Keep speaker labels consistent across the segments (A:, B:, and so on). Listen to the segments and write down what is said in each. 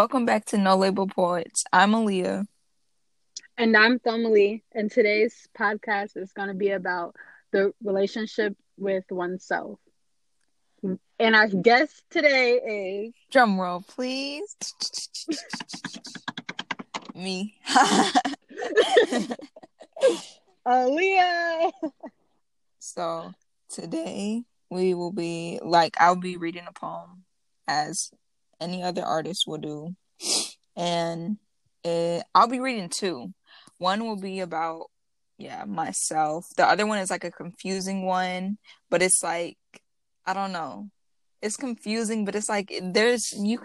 A: Welcome back to No Label Poets. I'm Aaliyah.
B: And I'm Thelmalee. And today's podcast is going to be about the relationship with oneself. And our guest today is.
A: Drum roll, please. Me.
B: Aaliyah.
A: So today we will be like I'll be reading a poem as any other artist will do, and it, I'll be reading two. One will be about yeah myself. The other one is like a confusing one, but it's like I don't know. It's confusing, but it's like there's you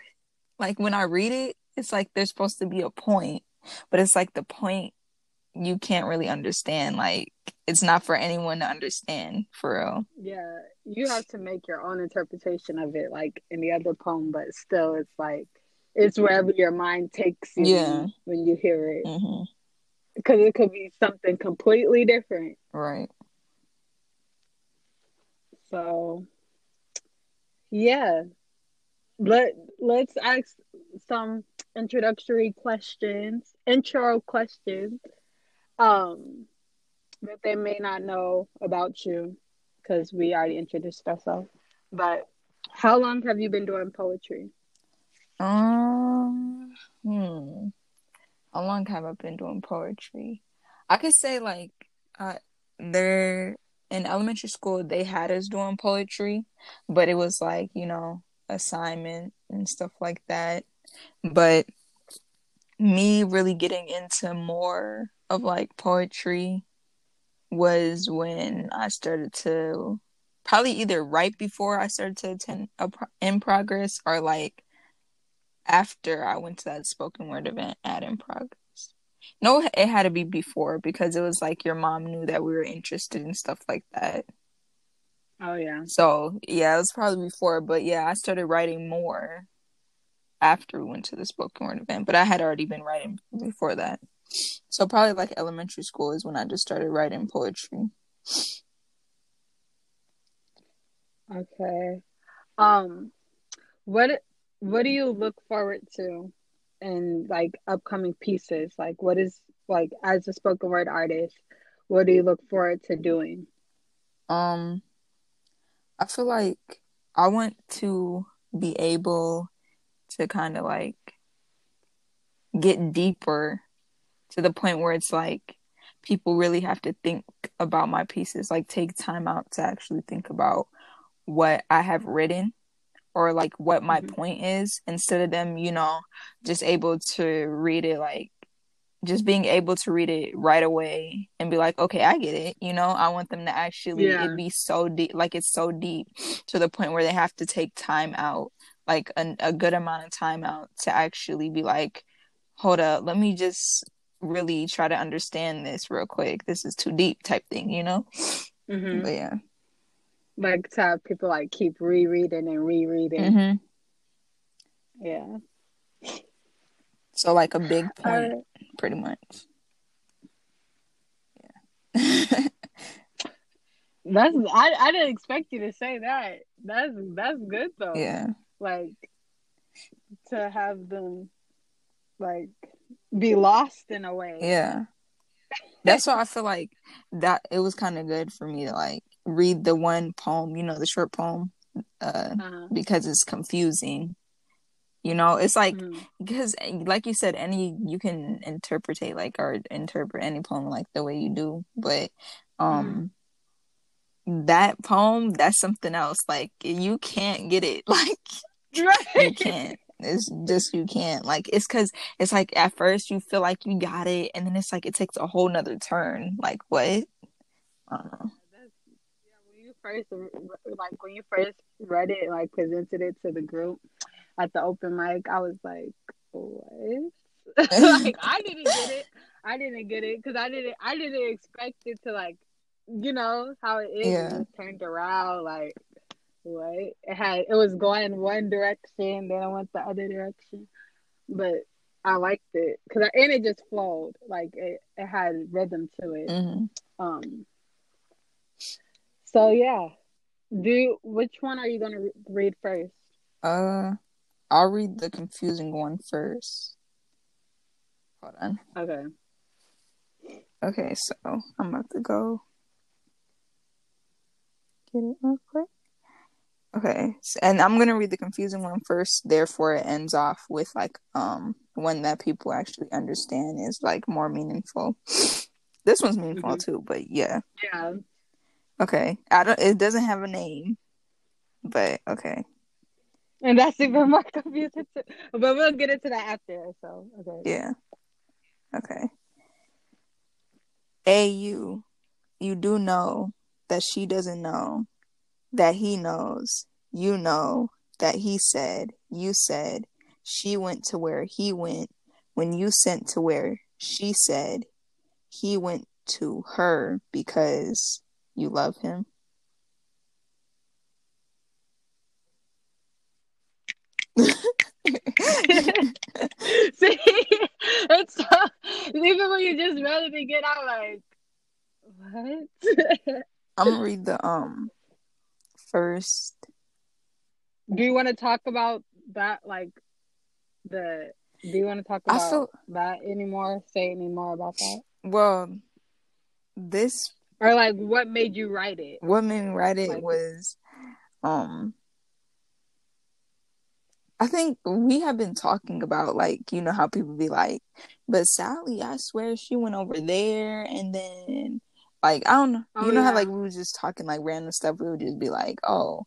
A: like when I read it, it's like there's supposed to be a point, but it's like the point you can't really understand. Like it's not for anyone to understand for real.
B: Yeah, you have to make your own interpretation of it, like in the other poem, but still, it's like it's wherever your mind takes you
A: Yeah.
B: when you hear it,
A: hmm
B: because it could be something completely different.
A: Right.
B: So, yeah, let let's ask some introductory questions, intro questions, um, that they may not know about you, because we already introduced ourselves. But how long have you been doing poetry?
A: Um. Hmm. How long have I been doing poetry? I could say like, uh, they're in elementary school. They had us doing poetry, but it was like you know assignment and stuff like that. But me really getting into more of like poetry was when I started to probably either right before I started to attend a pro- in progress or like after I went to that spoken word event at in progress. No, it had to be before because it was like your mom knew that we were interested in stuff like that.
B: Oh yeah,
A: So yeah, it was probably before, but yeah, I started writing more after we went to the spoken word event, but I had already been writing before that. So probably like elementary school is when I just started writing poetry.
B: okay. Um, what what do you look forward to in like upcoming pieces? Like, what is like as a spoken word artist, what do you look forward to doing?
A: Um, I feel like I want to be able to kind of like get deeper to the point where it's like people really have to think about my pieces, like take time out to actually think about what I have written or like what my
B: Mhm.
A: point is instead of them, you know, just able to read it like just being able to read it right away and be like, okay, I get it. You know, I want them to actually
B: Yeah.
A: it be so deep, like it's so deep to the point where they have to take time out, like a, a good amount of time out to actually be like, hold up, let me just really try to understand this real quick. This is too deep, type thing, you know?
B: hmm
A: But yeah.
B: Like to have people like keep rereading and rereading.
A: hmm
B: Yeah.
A: So like a big point,
B: right.
A: pretty much. Yeah.
B: That's I, I didn't expect you to say that. That's that's good though.
A: yeah.
B: Like to have them like be lost in a way.
A: Yeah. That's why I feel like that it was kind of good for me to like read the one poem, you know, the short poem, uh,
B: Uh-huh.
A: because it's confusing. You know, it's like
B: Mhm.
A: because like you said, any you can interpretate like or interpret any poem like the way you do, but um that poem, that's something else. Like you can't get it. Like you can't. It's just you can't. Like it's cause it's like at first you feel like you got it, and then it's like it takes a whole nother turn. Like what? I don't know.
B: Yeah, when you first like when you first read it, like presented it to the group at the open mic, I was like, what? like I didn't get it. I didn't get it because I didn't. I didn't expect it to like, you know how it is.
A: Yeah.
B: Turned around like what? It had. It was going one direction, then it went the other direction. But I liked it because and it just flowed. Like it, it had rhythm to it.
A: hmm
B: Um. So yeah, do which one are you gonna re- read first?
A: Uh, I'll read the confusing one first. Hold on.
B: Okay.
A: Okay, so I'm about to go get it real quick. Okay, and I'm gonna read the confusing one first. Therefore, it ends off with like um one that people actually understand is like more meaningful. This one's meaningful
B: Mhm.
A: too, but yeah.
B: Yeah.
A: Okay, I don't. It doesn't have a name, but okay.
B: And that's even more confusing too. But we'll get into that after. So okay.
A: Yeah. Okay. A you, you do know that she doesn't know that he knows. You know that he said, you said, she went to where he went when you sent to where she said he went to her because you love him.
B: See, it's so, even when you just read it again, I'm like, what?
A: I'm gonna read the um first.
B: do you want to talk about that? Like the. Do you want to talk about
A: feel
B: that anymore? Say any more about that,
A: well. This
B: or like what made you write it?
A: what made me write it
B: Like-
A: was um I think we have been talking about like you know how people be like, but Sally, I swear she went over there and then like I don't know
B: Oh,
A: you know how like we were just talking like random stuff, we would just be like, Oh,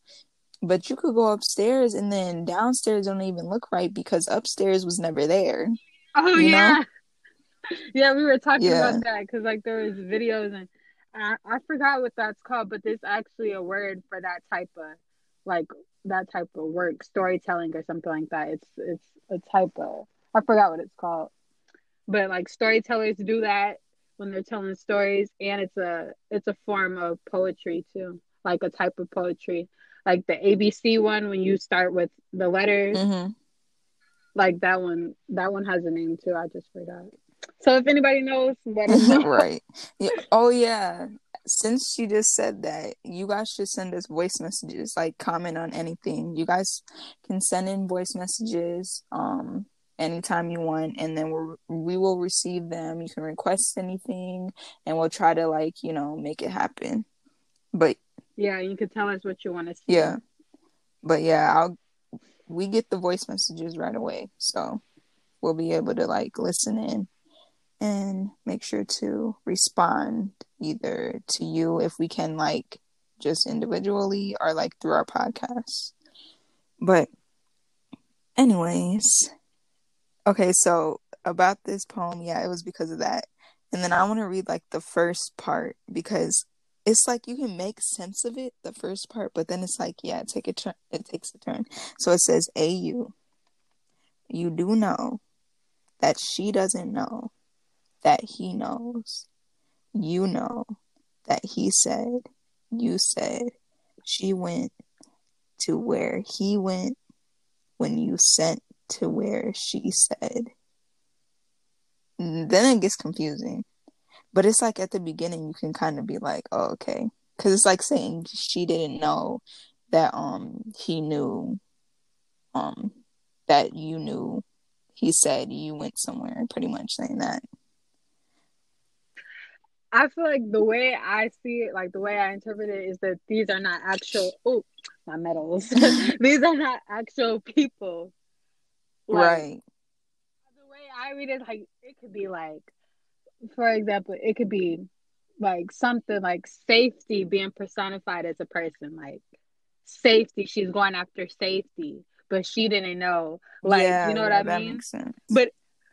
A: but you could go upstairs and then downstairs don't even look right because upstairs was never there.
B: Oh
A: You know?
B: yeah, yeah. We were talking
A: Yeah.
B: about that because like there was videos and I, I forgot what that's called, but there's actually a word for that type of like that type of work, storytelling or something like that. It's it's a type of I forgot what it's called, but like storytellers do that when they're telling stories, and it's a it's a form of poetry too, like a type of poetry, like the ABC one when you start with the letters
A: hmm
B: like that one that one has a name too i just forgot so if anybody knows let us know
A: right. Yeah. Oh yeah. Since she just said that, you guys should send us voice messages, like comment on anything. You guys can send in voice messages um anytime you want and then we'll, we will receive them. You can request anything and we'll try to like, you know, make it happen. But
B: yeah you could tell us what you want to see
A: yeah. But yeah, I'll we get the voice messages right away. So we'll be able to like listen in and make sure to respond either to you if we can like just individually or like through our podcast. But anyways, okay, so about this poem, yeah, it was because of that. And then I want to read like the first part because it's like you can make sense of it the first part, but then it's like yeah, take a turn. It takes a turn. So it says, "Au, you do know that she doesn't know that he knows. You know that he said, you said, she went to where he went when you sent to where she said." Then it gets confusing. But it's like at the beginning you can kind of be like, "Oh, okay." Cuz it's like saying she didn't know that um he knew um that you knew he said you went somewhere pretty much saying that.
B: i feel like the way i see it like the way i interpret it is that these are not actual oh my medals these are not actual people Like,
A: right.
B: the way I read it, like it could be like, for example, it could be like something like safety being personified as a person, like safety. She's going after safety, but she didn't know. Like,
A: yeah,
B: you know what
A: yeah,
B: I
A: that
B: mean?
A: makes sense.
B: But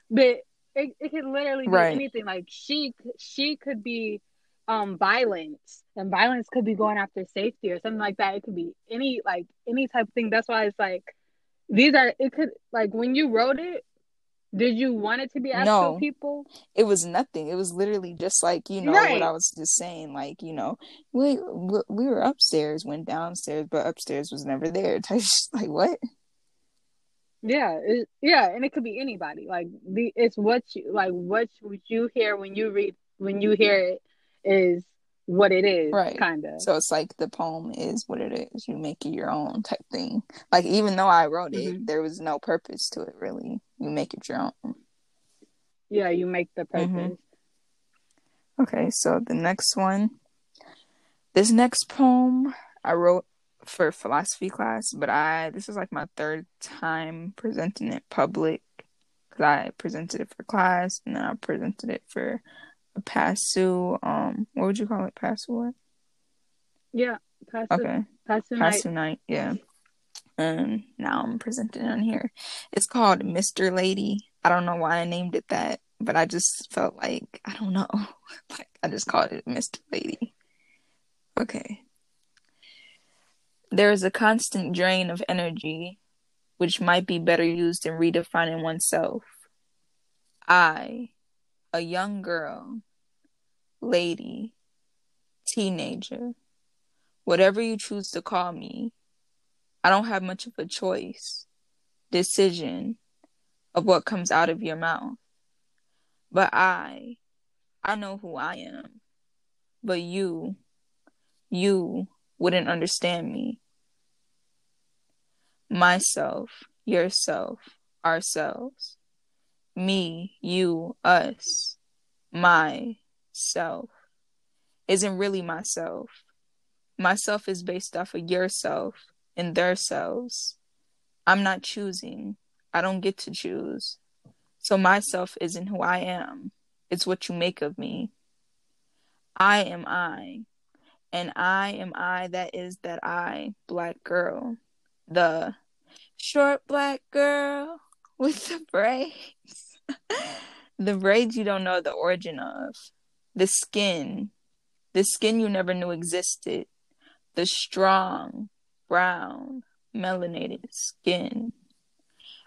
B: but it, it could literally be
A: Right.
B: anything. Like she she could be um violence and violence could be going after safety or something like that. It could be any like any type of thing. That's why it's like these are it could like when you wrote it, did you want it to be actual
A: No.
B: people?
A: it was nothing. It was literally just like you know
B: Right.
A: what I was just saying. Like you know, we we we were upstairs, went downstairs, but upstairs was never there. Like what?
B: Yeah, it, yeah, and it could be anybody. Like the it's what you like what would you hear when you read when you hear it is what it is,
A: Right.
B: kind of.
A: So it's like the poem is what it is. You make it your own type thing. Like even though I wrote it,
B: Mhm.
A: there was no purpose to it really. You make it your own.
B: Yeah, you make the purpose.
A: Mhm. Okay, so the next one. This next poem I wrote for philosophy class, but I this is like my third time presenting it public because I presented it for class and then I presented it for PASU. Um, what would you call it? PASU what?
B: Yeah, pass
A: Okay.
B: pass the night.
A: night, yeah. And now I'm presenting on here. It's called Mr. Lady. I don't know why I named it that, but I just felt like I don't know. like I just called it Mr. Lady. Okay. There is a constant drain of energy which might be better used in redefining oneself. I, a young girl, lady, teenager, whatever you choose to call me, I don't have much of a choice, decision of what comes out of your mouth. But I, I know who I am. But you, you wouldn't understand me. Myself, yourself, ourselves. Me, you, us, myself isn't really myself. Myself is based off of yourself and their selves. I'm not choosing. I don't get to choose. So myself isn't who I am. It's what you make of me. I am I. And I am I that is that I, black girl. The short black girl with the braids. The braids you don't know the origin of. The skin. The skin you never knew existed. The strong, brown, melanated skin.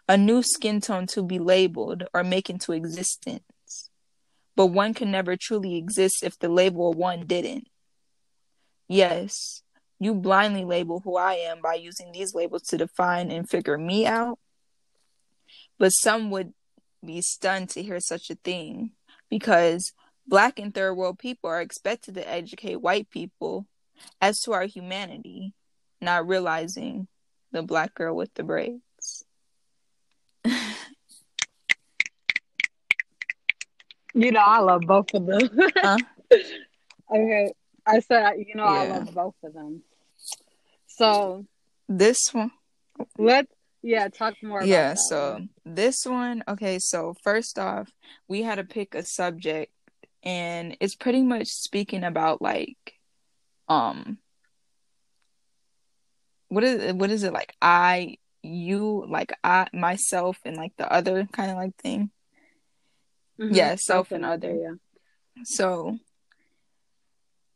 A: A new skin tone to be labeled or make into existence. But one can never truly exist if the label one didn't. Yes, you blindly label who I am by using these labels to define and figure me out. But some would be stunned to hear such a thing because black and third world people are expected to educate white people as to our humanity, not realizing the black girl with the braids.
B: You know, I love both of them.
A: Huh?
B: okay, I said, you know, I love both of them. So
A: This one,
B: let's, yeah, talk more. About
A: yeah, so
B: one.
A: this one, okay, so first off, we had to pick a subject, and it's pretty much speaking about like, um, what is it, what is it like? I, you, like I, myself, and like the other kind of like thing.
B: Mhm,
A: yeah, self and other.
B: Yeah.
A: So,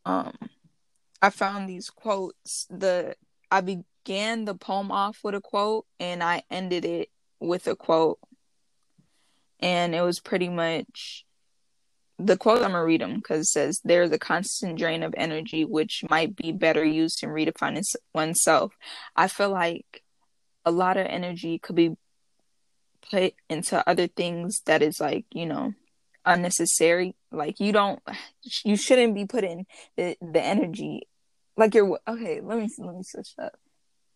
A: um, I found these quotes. The I began the poem off with a quote, and I ended it with a quote, and it was pretty much the quote. I'm gonna read them because it says, "There's a constant drain of energy which might be better used in redefining oneself." I feel like a lot of energy could be put into other things that is like you know unnecessary like you don't you shouldn't be putting the the energy like you're okay let me let me switch up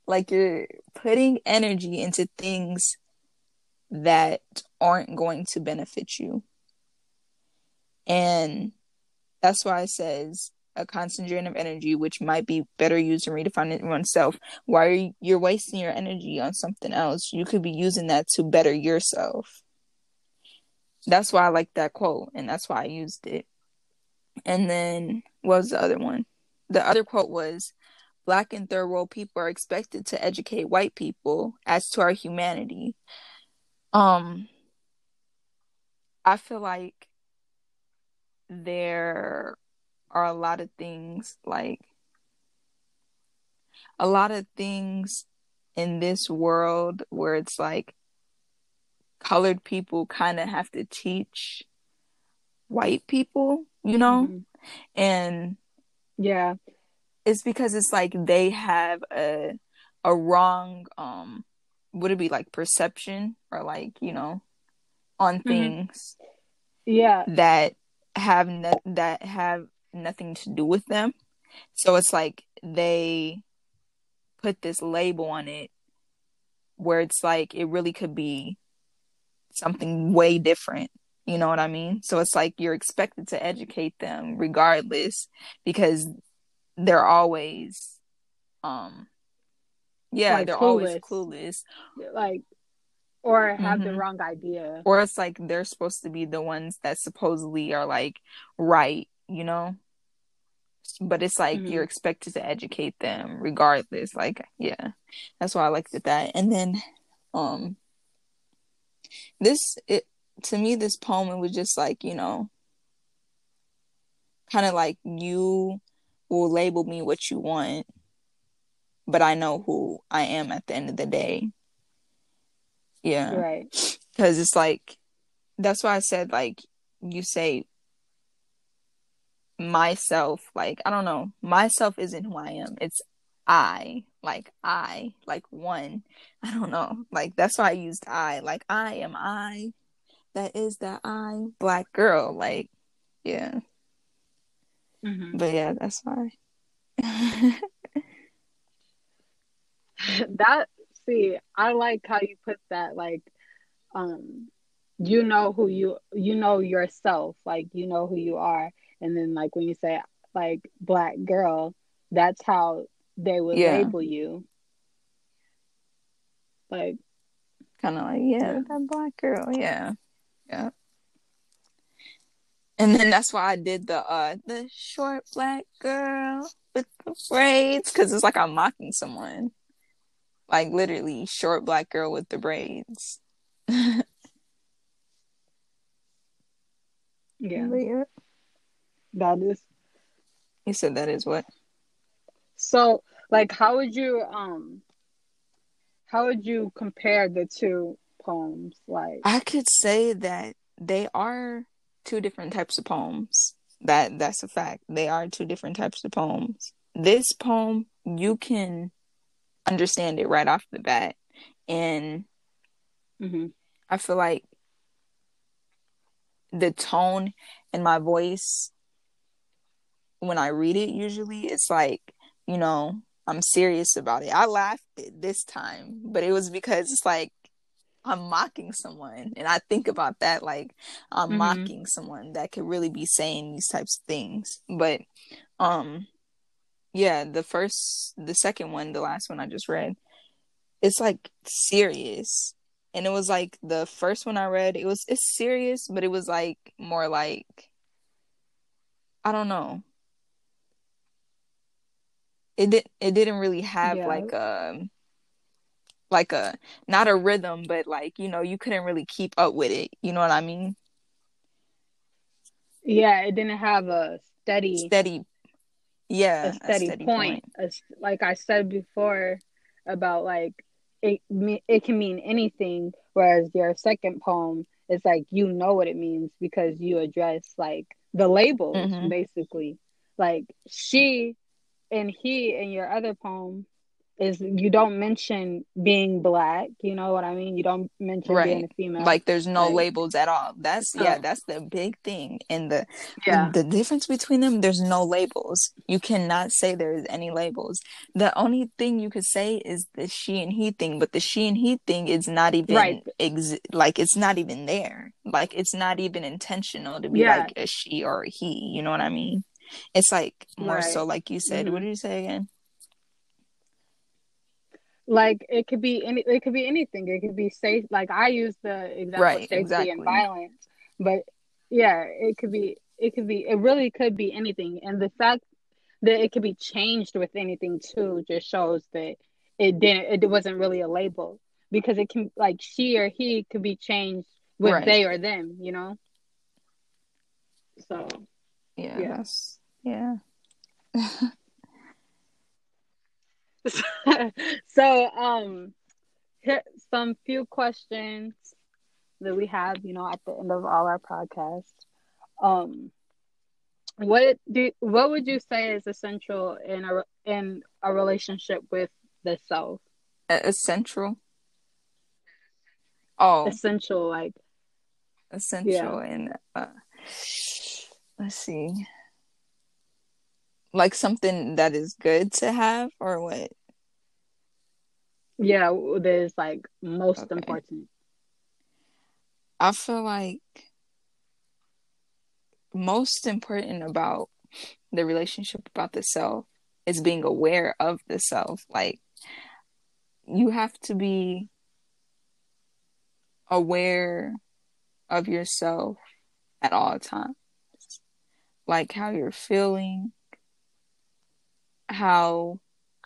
A: like you're putting energy into things that aren't going to benefit you. And that's why it says a constant drain of energy which might be better used in redefining oneself. Why are you, you're wasting your energy on something else? You could be using that to better yourself. That's why i like that quote and that's why i used it. And then what was the other one? The other quote was black and third world people are expected to educate white people as to our humanity um i feel like there are a lot of things like a lot of things in this world where it's like colored people kind of have to teach white people, you know?
B: Mhm.
A: And
B: Yeah.
A: It's because it's like they have a a wrong um would it be like perception or like, you know, on
B: Mhm.
A: things
B: Yeah.
A: that have that have nothing to do with them. So it's like they put this label on it where it's like it really could be something way different. You know what I mean? So it's like you're expected to educate them regardless because they're always um yeah,
B: Like
A: they're always
B: clueless.
A: clueless.
B: Like, or have the
A: Mhm.
B: wrong idea.
A: Or it's like they're supposed to be the ones that supposedly are like right, you know? But it's like
B: Mhm.
A: you're expected to educate them regardless. Like, yeah. That's why I liked it that. And then um this it to me this poem it was just like, you know, kind of like you will label me what you want, but I know who I am at the end of the day. Yeah.
B: Right.
A: Because it's like, that's why I said, like, you say myself, like, I don't know, myself isn't who I am. It's I, like, I, like one. I don't know. Like, that's why I used I. Like, I am I. That is that I, black girl. Like, yeah.
B: Hmm
A: But yeah, that's why.
B: that see, I like how you put that. Like, um, you know who you you know yourself. Like, you know who you are. And then, like when you say like black girl, that's how they would
A: Yeah.
B: label you. Like,
A: kind of like yeah,
B: Yeah.
A: that black girl yeah yeah and then that's why i did the uh the short black girl with the braids because it's like i'm mocking someone like literally short black girl with the braids
B: yeah.
A: Yeah.
B: That is
A: you said that is what
B: so. Like, how would you um? How would you compare the two poems? Like,
A: i could say that they are two different types of poems that that's a fact they are two different types of poems this poem you can understand it right off the bat and
B: mhm.
A: I feel like the tone in my voice when I read it usually it's like, you know, I'm serious about it. I laughed it this time, but it was because it's like I'm mocking someone and I think about that like I'm
B: Mhm.
A: mocking someone that could really be saying these types of things. But um yeah, the first the second one, the last one I just read, it's like serious. And it was like the first one I read, it was it's serious, but it was like more like I don't know. It did it didn't really have
B: Yeah.
A: like a like a not a rhythm, but like, you know, you couldn't really keep up with it. You know what I mean?
B: yeah, it didn't have a steady
A: Steady yeah,
B: a steady, point. A like I said before about like it it can mean anything, whereas your second poem is like you know what it means because you address like the labels
A: Mhm.
B: basically. Like she and he in your other poem is you don't mention being black, you know what I mean? You don't mention being a female.
A: Like there's no
B: Like-
A: labels at all. That's yeah, that's the big thing. And the
B: yeah.
A: the difference between them, there's no labels. You cannot say there's any labels. The only thing you could say is the she and he thing, but the she and he thing is not even
B: Right.
A: exi- like it's not even there. Like it's not even intentional to be
B: Yeah.
A: like a she or a he. You know what I mean? It's like more
B: Right.
A: so like you said.
B: Mhm.
A: What did you say again?
B: Like it could be any it could be anything it could be safe like i use the example
A: Right,
B: safety
A: exactly.
B: and violence but yeah it could be it could be it really could be anything and the fact that it could be changed with anything too just shows that it didn't it wasn't really a label because it can like she or he could be changed with
A: Right.
B: they or them you know so
A: Yeah,
B: Yeah.
A: yeah.
B: so um here some few questions that we have you know at the end of all our podcasts. Um what do what would you say is essential in a in a relationship with the self?
A: Essential. Oh,
B: essential like
A: essential and uh let's see like something that is good to have or what?
B: Yeah, that is like most
A: Okay.
B: important.
A: I feel like most important about the relationship about the self is being aware of the self. Like you have to be aware of yourself at all times. Like how you're feeling, how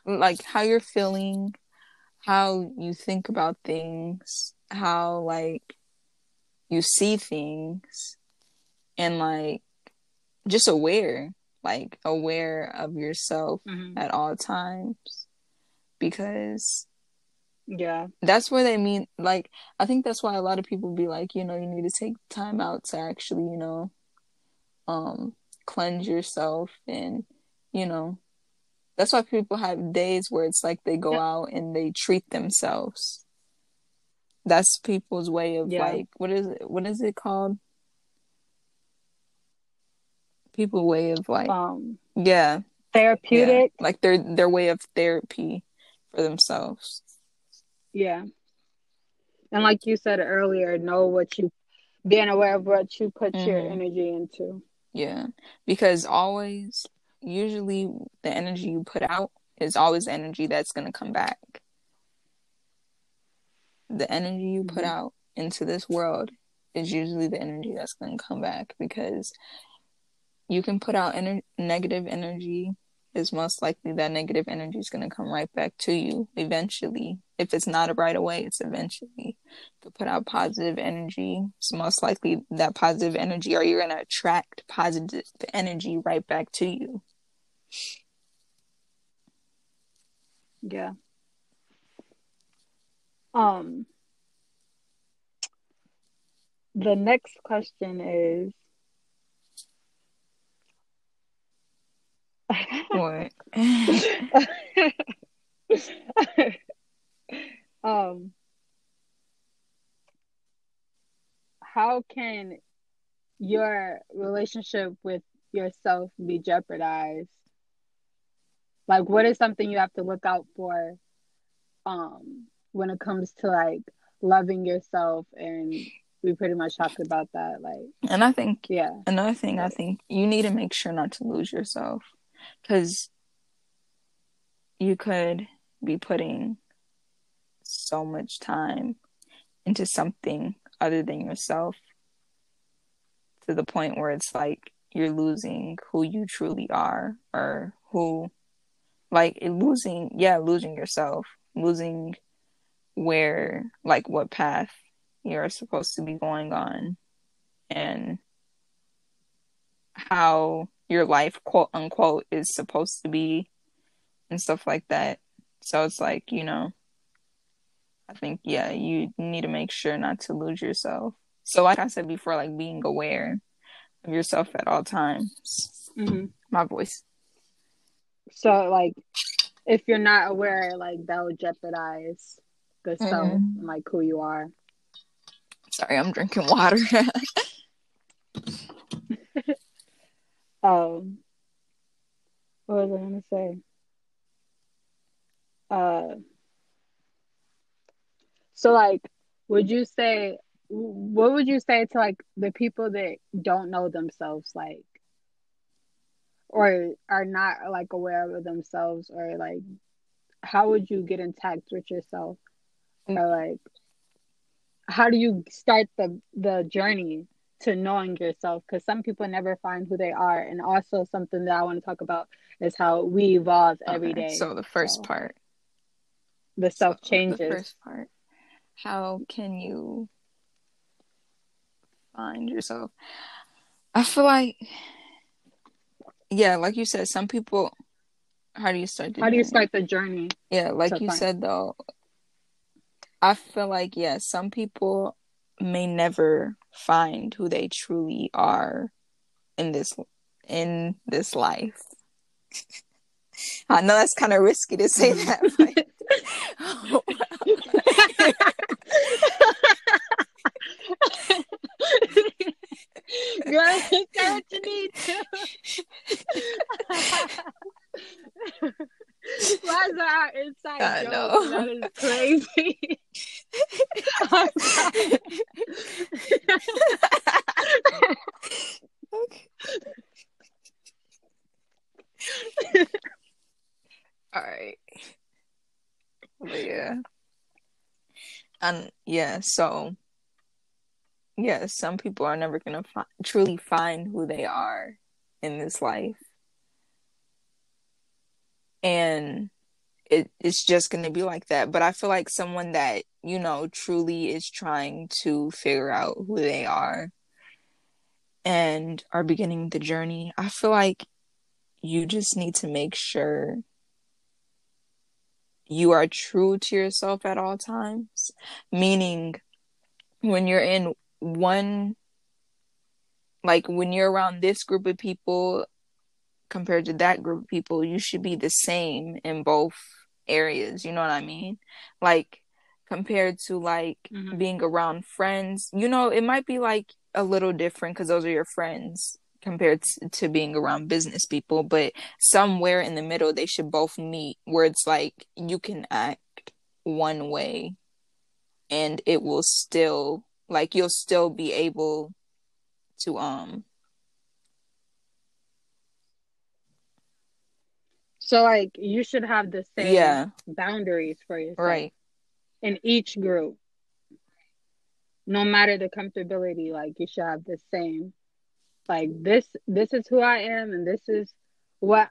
A: like how you're feeling, how you think about things, how like you see things and like just aware, like aware of yourself
B: Mhm.
A: at all times because
B: Yeah.
A: that's where they mean like I think that's why a lot of people be like, you know, you need to take time out to actually, you know, um cleanse yourself and you know that's why people have days where it's like they go out and they treat themselves. That's people's way of
B: Yeah.
A: like what is it what is it called? People way of like
B: Um,
A: yeah, yeah.
B: therapeutic.
A: Like their their way of therapy for themselves.
B: Yeah. And like you said earlier, know what you, being aware of what you put your
A: Mhm.
B: energy into.
A: Yeah. Because always usually the energy you put out is always energy that's gonna come back. The energy you put
B: Mhm.
A: out into this world is usually the energy that's gonna come back because you can put out ener- negative energy is most likely that negative energy is going to come right back to you eventually. If it's not right away, it's eventually. To put out positive energy, it's most likely that positive energy, or you're going to attract positive energy right back to you.
B: Yeah. Um, the next question is
A: What?
B: um how can your relationship with yourself be jeopardized like what is something you have to look out for um when it comes to like loving yourself? And we pretty much talked about that like
A: and I think
B: yeah.
A: another thing, I think you need to make sure not to lose yourself because you could be putting so much time into something other than yourself to the point where it's like you're losing who you truly are or who like losing yeah losing yourself losing where like what path you're supposed to be going on and how your life quote unquote is supposed to be and stuff like that. So it's like you know i think yeah you need to make sure not to lose yourself. So like i said before like being aware of yourself at all times.
B: Hmm
A: my voice
B: so like if you're not aware like that would jeopardize the self
A: Mhm.
B: and like who you are
A: sorry i'm drinking water
B: Um, what was I gonna say? Uh, so like, would you say, what would you say to like the people that don't know themselves, like, or are not like aware of themselves, or like, how would you get in touch with yourself, mm. or like, how do you start the the journey to knowing yourself? Because some people never find who they are. And also something that i want to talk about is how we evolve every
A: Okay,
B: day.
A: so the first
B: So,
A: part.
B: The self changes.
A: the first part. How can you find yourself? I feel like yeah like you said some people how do you start the
B: how do you start the journey?
A: Yeah like you
B: find-
A: said though i feel like yeah some people may never find who they truly are in this in this life. I know that's kind of risky to say that
B: Girl, you got what you need to. Why is that our inside God, joke? No. That is crazy.
A: okay. All right. But yeah. And yeah, so yeah, some people are never going to fi- truly find who they are in this life. And it, it's just going to be like that. But I feel like someone that, you know, truly is trying to figure out who they are and are beginning the journey, I feel like you just need to make sure you are true to yourself at all times. Meaning, when you're in one, like when you're around this group of people compared to that group of people, you should be the same in both areas. You know what I mean? Like, compared to like mm-hmm. being around friends, you know, it might be like a little different because those are your friends compared to, to, being around business people but somewhere in the middle they should both meet where it's like you can act one way and it will still like you'll still be able to um
B: so like you should have the same yeah. boundaries for yourself right. in each group. No matter the comfortability like you should have the same. Like this this is who i am and this is what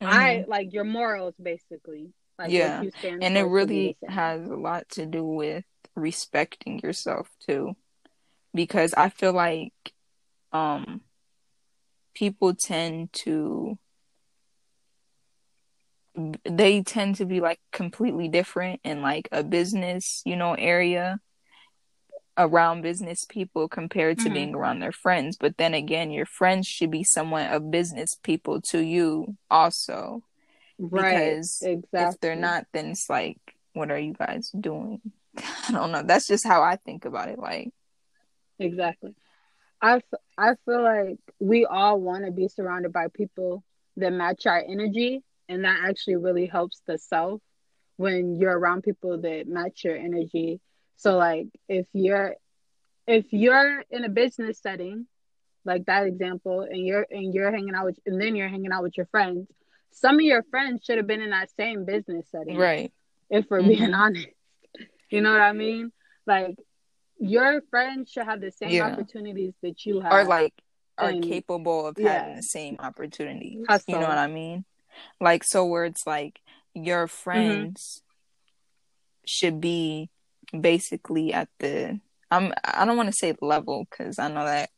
B: mm-hmm. i like your morals basically. Like
A: yeah. and it really has a lot to do with respecting yourself too because i feel like um people tend to they tend to be like completely different in like a business you know area around business people compared to mm-hmm. being around their friends. But then again, your friends should be somewhat of business people to you also. Right. Because exactly. if they're not, then it's like, what are you guys doing? I don't know. That's just how I think about it. Like,
B: exactly. I, f- I feel like we all want to be surrounded by people that match our energy. And that actually really helps the self when you're around people that match your energy so like if you're if you're in a business setting, like that example, and you're and you're hanging out with and then you're hanging out with your friends, some of your friends should have been in that same business setting. Right. If we're mm-hmm. being honest. You know what I mean? Like your friends should have the same yeah. opportunities that you have.
A: Or like are and, capable of yeah. having the same opportunities. Hustle. You know what I mean? Like so where it's like your mm-hmm. friends mm-hmm. should be basically at the I'm I don't want to say level because I know that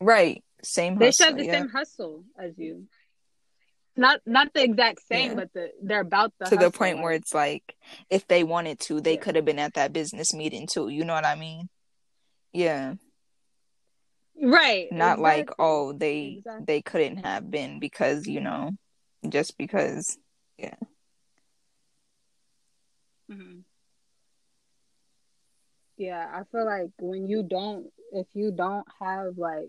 A: right same.
B: They hustle, should have the yeah. same hustle as you. Not not the exact same, yeah. but the they're about
A: the to hustle. the point where it's like if they wanted to, they yeah. could have been at that business meeting too. You know what I mean? Yeah.
B: Right.
A: Not exactly. like oh they exactly. they couldn't have been because you know just because yeah.
B: Mm-hmm. Yeah, I feel like when you don't, if you don't have like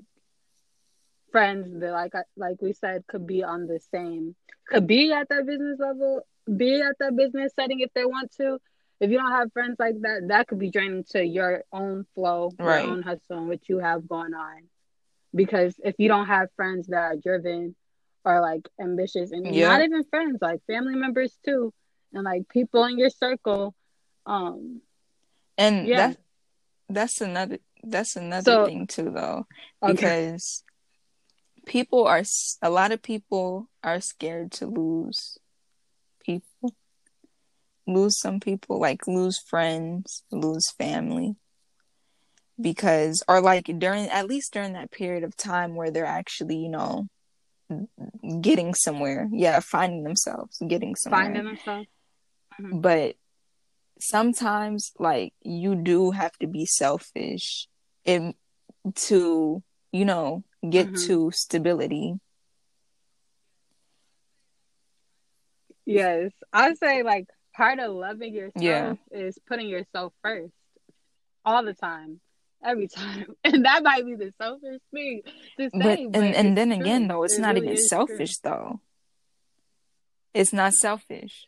B: friends that like like we said could be on the same, could be at that business level, be at that business setting if they want to. If you don't have friends like that, that could be draining to your own flow, right. your own hustle, and what you have going on. Because if you don't have friends that are driven or like ambitious, and yeah. not even friends, like family members too, and like people in your circle um
A: and yeah. that that's another that's another so, thing too though okay. because people are a lot of people are scared to lose people. Lose some people like lose friends lose family. Because or like during at least during that period of time where they're actually you know getting somewhere. Yeah finding themselves getting somewhere. finding themselves. Mm-hmm. But sometimes like you do have to be selfish and to, you know, get mm-hmm. to stability.
B: Yes. I say like part of loving yourself yeah. is putting yourself first all the time every time. And that might be the selfish thing to say.
A: But, and, but and then true. again though, it's it not really even selfish true. though. It's not selfish.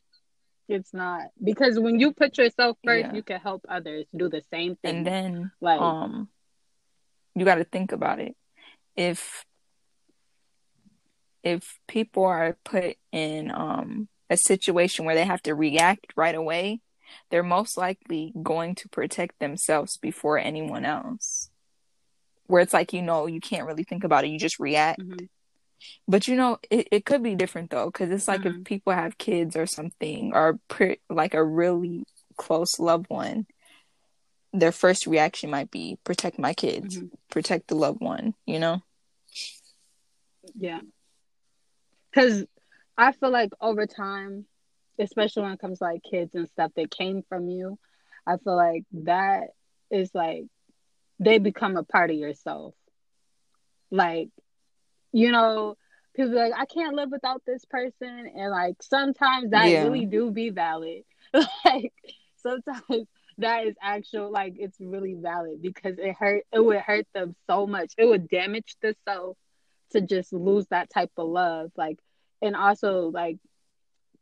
B: It's not because when you put yourself first, yeah. you can help others do the same thing.
A: And then, like, um, you got to think about it. If if people are put in um a situation where they have to react right away, they're most likely going to protect themselves before anyone else. Where it's like, you know, you can't really think about it, you just react.
B: Mhm.
A: But you know, it, it could be different though, because it's like
B: Mhm.
A: if people have kids or something, or pre- like a really close loved one, their first reaction might be protect my kids,
B: Mhm.
A: protect the loved one, you know?
B: Yeah. Because I feel like over time, especially when it comes to like kids and stuff that came from you, I feel like that is like they become a part of yourself. Like, you know, people like, I can't live without this person. And like sometimes that
A: Yeah.
B: really do be valid. like sometimes that is actual like it's really valid because it hurt it would hurt them so much. It would damage the soul to just lose that type of love. Like and also like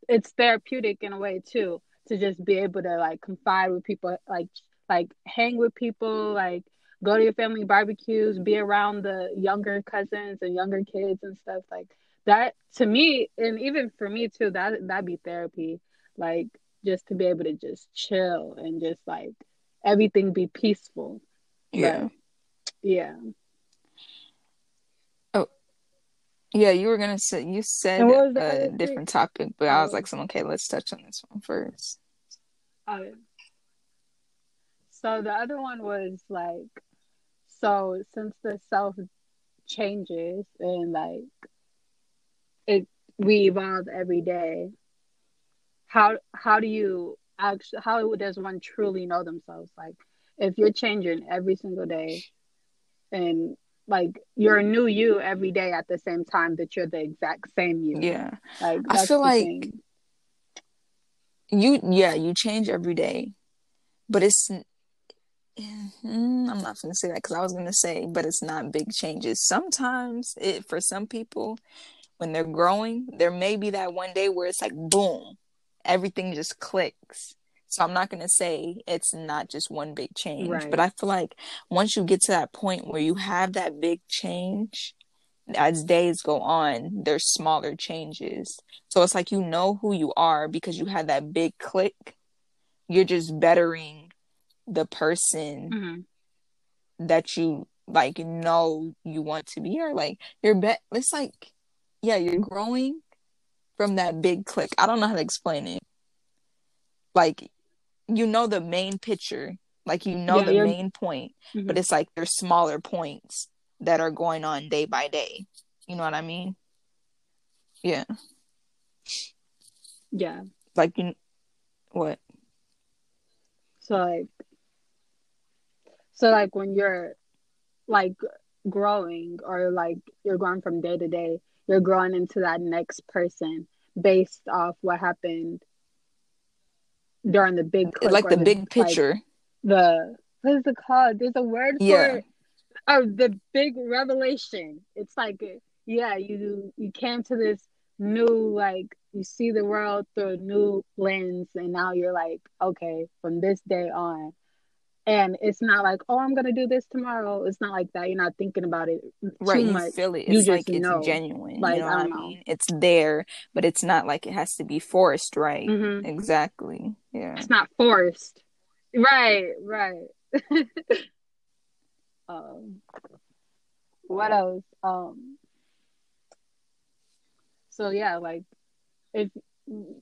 B: it's therapeutic in a way too to just be able to like confide with people like like hang with people like go to your family barbecues be around the younger cousins and younger kids and stuff like that to me and even for me too that that'd be therapy like just to be able to just chill and just like everything be peaceful
A: Yeah.
B: But, yeah Oh,
A: Yeah, you were gonna say you said
B: And what was the
A: a
B: thing?
A: different topic, but I was
B: Oh.
A: like, so, okay, let's touch on this one first.
B: Uh, so the other one was like, so since the self changes and like it we evolve every day, how how do you actually how does one truly know themselves? Like if you're changing every single day and like you're a new you every day at the same time that you're the exact same you.
A: Yeah,
B: Like
A: I feel like-
B: thing.
A: you yeah you change every day, but it's Mm, I'm not gonna say that because I was gonna say, but it's not big changes. Sometimes it for some people when they're growing, there may be that one day where it's like boom, everything just clicks. So I'm not gonna say it's not just one big change,
B: Right.
A: but I feel like once you get to that point where you have that big change, as days go on, there's smaller changes. So it's like you know who you are because you had that big click. You're just bettering the person
B: Mhm.
A: that you like know you want to be or like you're bet it's like yeah you're growing from that big click. I don't know how to explain it. Like you know the main picture. Like you know
B: Yeah,
A: the main point
B: Mhm.
A: but it's like there's smaller points that are going on day by day. You know what i mean? Yeah.
B: Yeah.
A: like you what?
B: So like so like when you're like growing or like you're growing from day to day, you're growing into that next person based off what happened during the big
A: like the
B: the-
A: big
B: like,
A: picture
B: the what is it called? There's a word for
A: Yeah.
B: it. Oh, the big revelation. It's like yeah, you you came to this new like you see the world through a new lens and now you're like, okay, from this day on. And it's not like, oh, I'm gonna do this tomorrow. It's not like that. You're not thinking about it
A: right you
B: much.
A: feel it
B: You
A: it's
B: just
A: like it's
B: know.
A: genuine
B: Like,
A: you know
B: I
A: what i
B: don't know.
A: mean it's there but it's not like it has to be forced right
B: Mhm.
A: exactly yeah
B: It's not forced. Right, right. um, what else? Um, so yeah, like if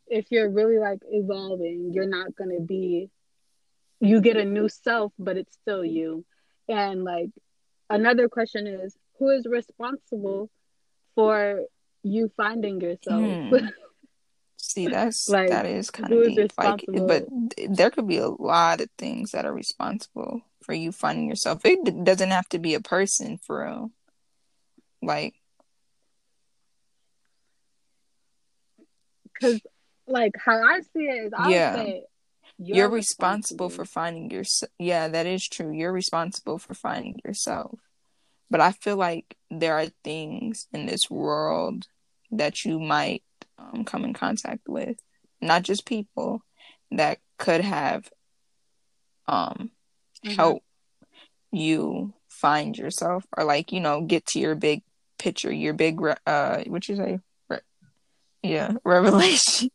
B: if you're really like evolving, you're not gonna be. You get a new self, but it's still you. And like another question is, who is responsible for you finding yourself?
A: Hmm. See, that's
B: Like,
A: that is kind of deep. Like, but there could be a lot of things that are responsible for you finding yourself. It d- doesn't have to be a person for real. Like,
B: Because, like, how I see it is, I
A: Yeah.
B: would say you're,
A: you're, responsible for finding yourself. Yeah, that is true. You're responsible for finding yourself. But I feel like there are things in this world that you might um, come in contact with, not just people that could have um
B: Mhm.
A: help you find yourself or like you know get to your big picture, your big re- uh what you say, Re- yeah, revelation.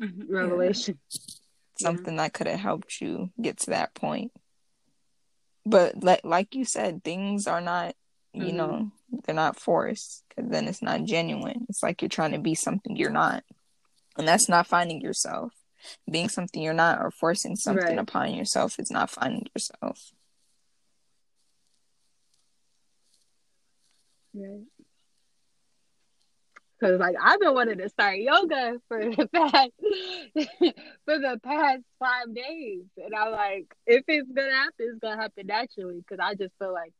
B: Mhm. revelation.
A: Something that could have helped you get to that point. But like like you said, things are not, you
B: Mhm.
A: know, they're not forced because then it's not genuine. It's like you're trying to be something you're not, and that's not finding yourself. Being something you're not or forcing something
B: Right.
A: upon yourself is not finding yourself.
B: Right. Cause like I've been wanting to start yoga for the past for the past five days, and I'm like, if it's gonna happen, it's gonna happen naturally. Cause I just feel like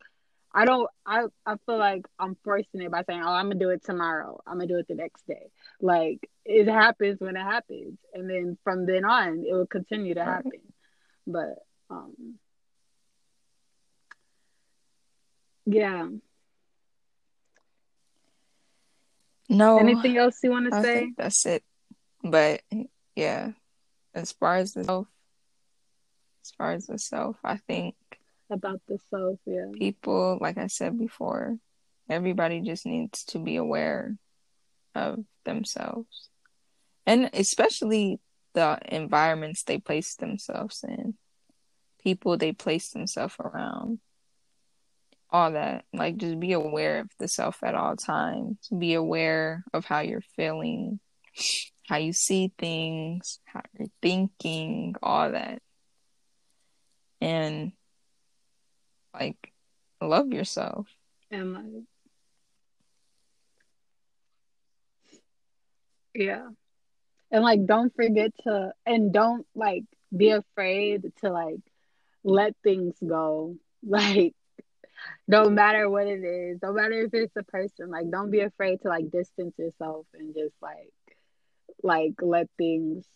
B: I don't. I I feel like I'm forcing it by saying, "Oh, I'm gonna do it tomorrow. I'm gonna do it the next day." Like it happens when it happens, and then from then on, it will continue to
A: Right.
B: happen. But um, yeah.
A: No,
B: Anything else you want to say?
A: think that's it. But yeah, as far as the self, as far as the self, I think
B: about the self yeah
A: people, like I said before, everybody just needs to be aware of themselves. And especially the environments they place themselves in, people they place themselves around, all that. Like, just be aware of the self at all times. Be aware of how you're feeling, how you see things, how you're thinking, all that. And, like, love yourself.
B: and like yeah and like don't forget to and don't like be afraid to like let things go like no matter what it is no matter if it's a person like don't be afraid to like distance yourself and just like like let things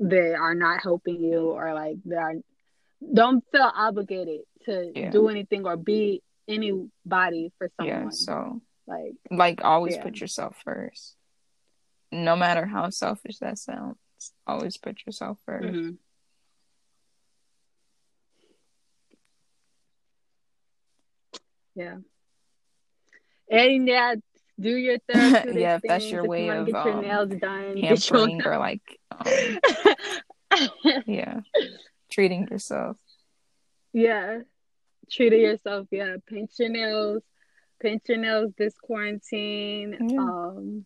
B: that are not helping you or like that are don't feel obligated to
A: Yeah.
B: do anything or be anybody for someone
A: Yeah, so
B: like
A: like always
B: Yeah.
A: put yourself first. No matter how selfish that sounds, always put yourself 1st
B: yeah. And yeah do your therapeutic
A: Yeah, if that's your
B: if
A: way
B: you
A: of,
B: to get your
A: um,
B: nails done. Get your
A: Pampering or like um, yeah, treating yourself.
B: yeah. Treating yourself. Yeah. Paint your nails. Paint your nails this quarantine.
A: Yeah.
B: um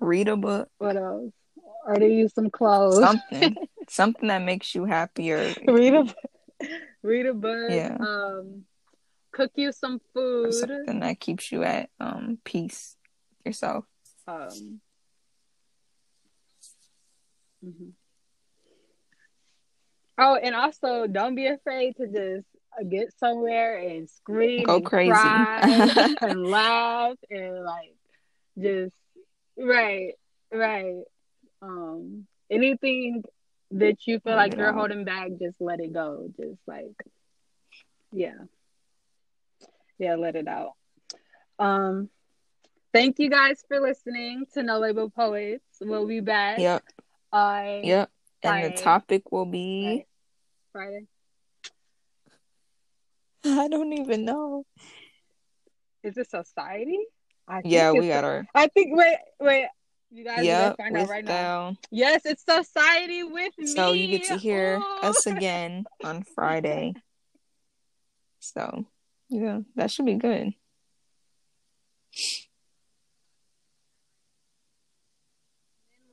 A: Read a book,
B: what else? Order you some clothes.
A: Something, something that makes you happier.
B: read a read a book
A: Yeah.
B: um cook you some
A: or
B: food
A: something that keeps you at um peace with yourself.
B: um mhm. oh and also don't be afraid to just get somewhere and scream
A: Go
B: and
A: crazy.
B: cry and laugh and like just right right um anything that you feel like you're holding back just let it go just like yeah yeah let it out um thank you guys for listening to no label poets we'll be back
A: Yep,
B: on
A: yep. And the topic will be
B: Friday.
A: I don't even know.
B: Is it society? I think
A: Yeah, we got our
B: I think. Wait, wait. You guys
A: yep
B: find out right now. Yes, it's society with me.
A: So you get to hear
B: Oh.
A: us again on Friday. So yeah, that should be good.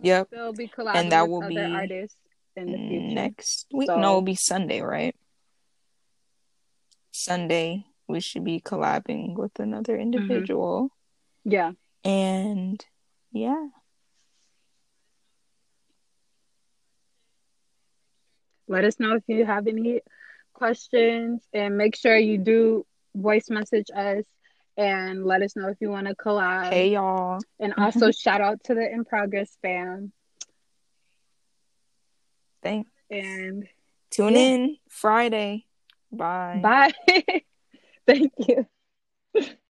A: Yep.
B: They'll be collabing
A: And that will be
B: artists in the future.
A: Next week,
B: So-
A: no, it'll be Sunday, right? Sunday, we should be collabing with another
B: Mm-hmm.
A: individual.
B: Yeah.
A: And yeah,
B: Let us know if you have any questions and make sure you do voice message us and let us know if you want to collab.
A: hey y'all.
B: And also shout out to the In Progress fam.
A: Thank
B: And
A: tune
B: Yeah.
A: in Friday. Bye.
B: bye. Thank you.